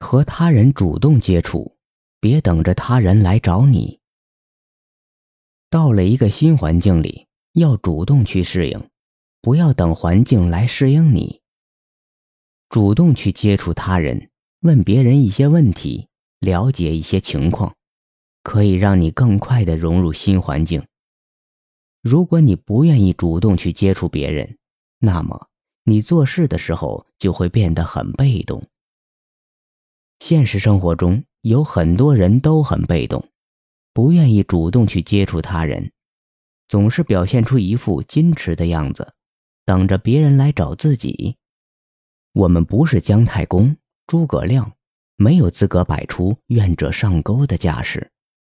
和他人主动接触，别等着他人来找你。到了一个新环境里，要主动去适应，不要等环境来适应你。主动去接触他人，问别人一些问题，了解一些情况，可以让你更快的融入新环境。如果你不愿意主动去接触别人，那么你做事的时候就会变得很被动。现实生活中有很多人都很被动，不愿意主动去接触他人，总是表现出一副矜持的样子，等着别人来找自己。我们不是姜太公、诸葛亮，没有资格摆出愿者上钩的架势，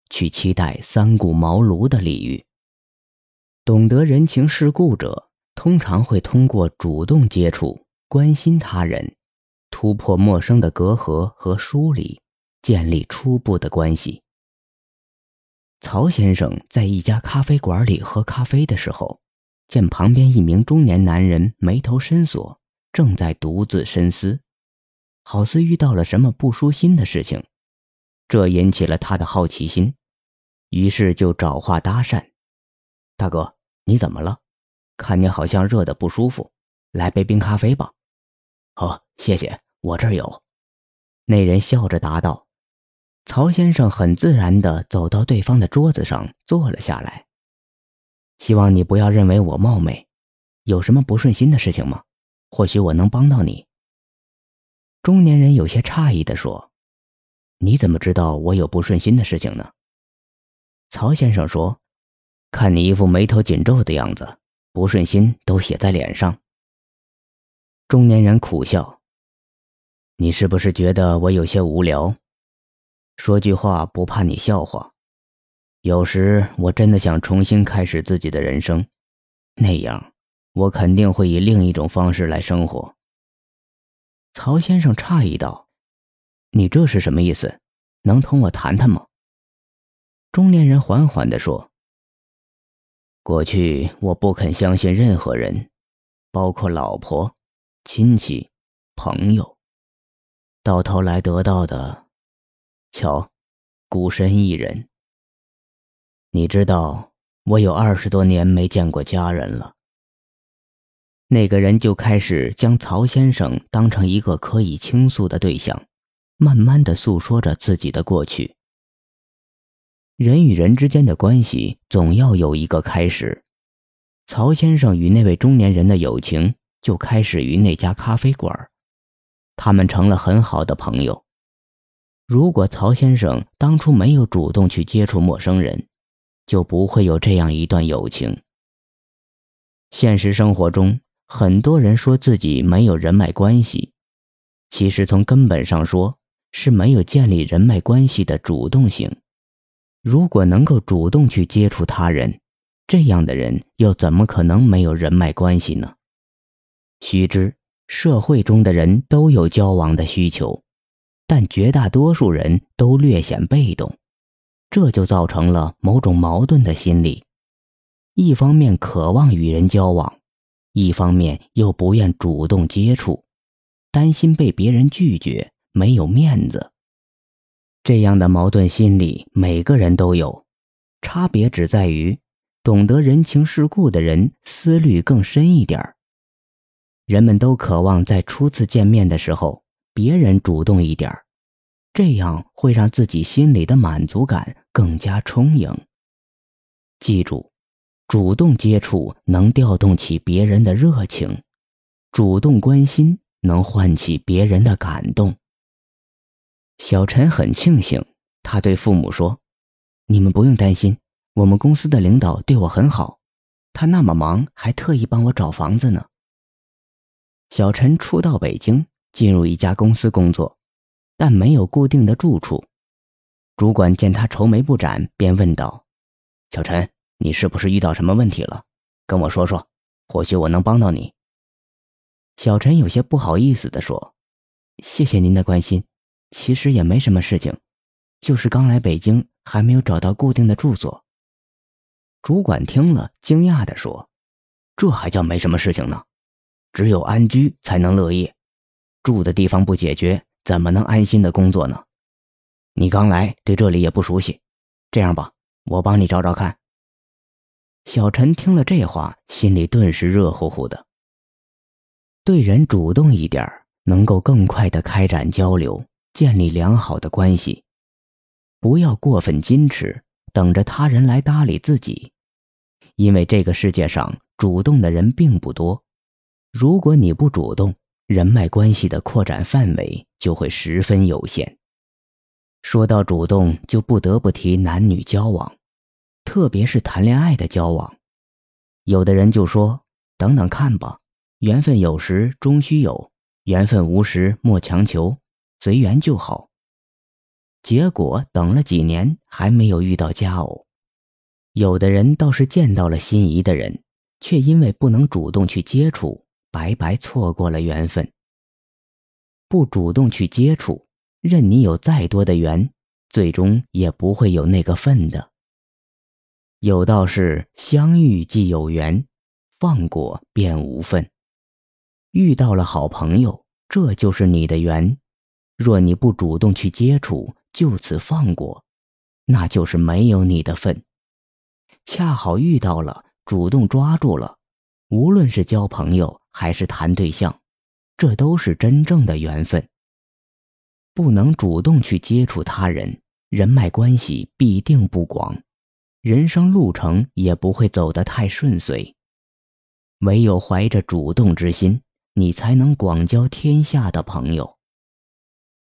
去期待三顾茅庐的礼遇。懂得人情世故者，通常会通过主动接触、关心他人，突破陌生的隔阂和疏离，建立初步的关系。曹先生在一家咖啡馆里喝咖啡的时候，见旁边一名中年男人眉头深锁。正在独自深思，好似遇到了什么不舒心的事情，这引起了他的好奇心，于是就找话搭讪：“大哥，你怎么了？看你好像热的不舒服，来杯冰咖啡吧。”“好，谢谢，我这儿有。”那人笑着答道。曹先生很自然地走到对方的桌子上坐了下来。“希望你不要认为我冒昧，有什么不顺心的事情吗？”或许我能帮到你。中年人有些诧异地说：“你怎么知道我有不顺心的事情呢？”曹先生说：“看你一副眉头紧皱的样子，不顺心都写在脸上。”中年人苦笑：“你是不是觉得我有些无聊？说句话不怕你笑话。有时我真的想重新开始自己的人生，那样。”我肯定会以另一种方式来生活。曹先生诧异道：“你这是什么意思？能同我谈谈吗？”中年人缓缓地说：“过去我不肯相信任何人，包括老婆、亲戚、朋友，到头来得到的，瞧，孤身一人。你知道，我有二十多年没见过家人了。”那个人就开始将曹先生当成一个可以倾诉的对象，慢慢的诉说着自己的过去。人与人之间的关系总要有一个开始，曹先生与那位中年人的友情就开始于那家咖啡馆，他们成了很好的朋友。如果曹先生当初没有主动去接触陌生人，就不会有这样一段友情。现实生活中。很多人说自己没有人脉关系，其实从根本上说是没有建立人脉关系的主动性。如果能够主动去接触他人，这样的人又怎么可能没有人脉关系呢？须知，社会中的人都有交往的需求，但绝大多数人都略显被动，这就造成了某种矛盾的心理：一方面渴望与人交往。一方面又不愿主动接触，担心被别人拒绝，没有面子。这样的矛盾心理每个人都有，差别只在于懂得人情世故的人思虑更深一点儿。人们都渴望在初次见面的时候别人主动一点儿，这样会让自己心里的满足感更加充盈。记住。主动接触能调动起别人的热情，主动关心能唤起别人的感动。小陈很庆幸，他对父母说：“你们不用担心，我们公司的领导对我很好，他那么忙还特意帮我找房子呢。”小陈初到北京，进入一家公司工作，但没有固定的住处。主管见他愁眉不展，便问道：“小陈。”你是不是遇到什么问题了？跟我说说，或许我能帮到你。小陈有些不好意思地说：“谢谢您的关心，其实也没什么事情，就是刚来北京，还没有找到固定的住所。”主管听了，惊讶地说：“这还叫没什么事情呢？只有安居才能乐业，住的地方不解决，怎么能安心的工作呢？你刚来，对这里也不熟悉。这样吧，我帮你找找看。小陈听了这话，心里顿时热乎乎的。对人主动一点能够更快的开展交流，建立良好的关系。不要过分矜持，等着他人来搭理自己，因为这个世界上主动的人并不多。如果你不主动，人脉关系的扩展范围就会十分有限。说到主动，就不得不提男女交往，特别是谈恋爱的交往。有的人就说：“等等看吧，缘分有时终须有，缘分无时莫强求，随缘就好。”结果等了几年还没有遇到佳偶。有的人倒是见到了心仪的人，却因为不能主动去接触，白白错过了缘分。不主动去接触。任你有再多的缘，最终也不会有那个份的。有道是：相遇即有缘，放过便无份。遇到了好朋友，这就是你的缘。若你不主动去接触，就此放过，那就是没有你的份。恰好遇到了，主动抓住了，无论是交朋友还是谈对象，这都是真正的缘分。不能主动去接触他人，人脉关系必定不广，人生路程也不会走得太顺遂。唯有怀着主动之心，你才能广交天下的朋友。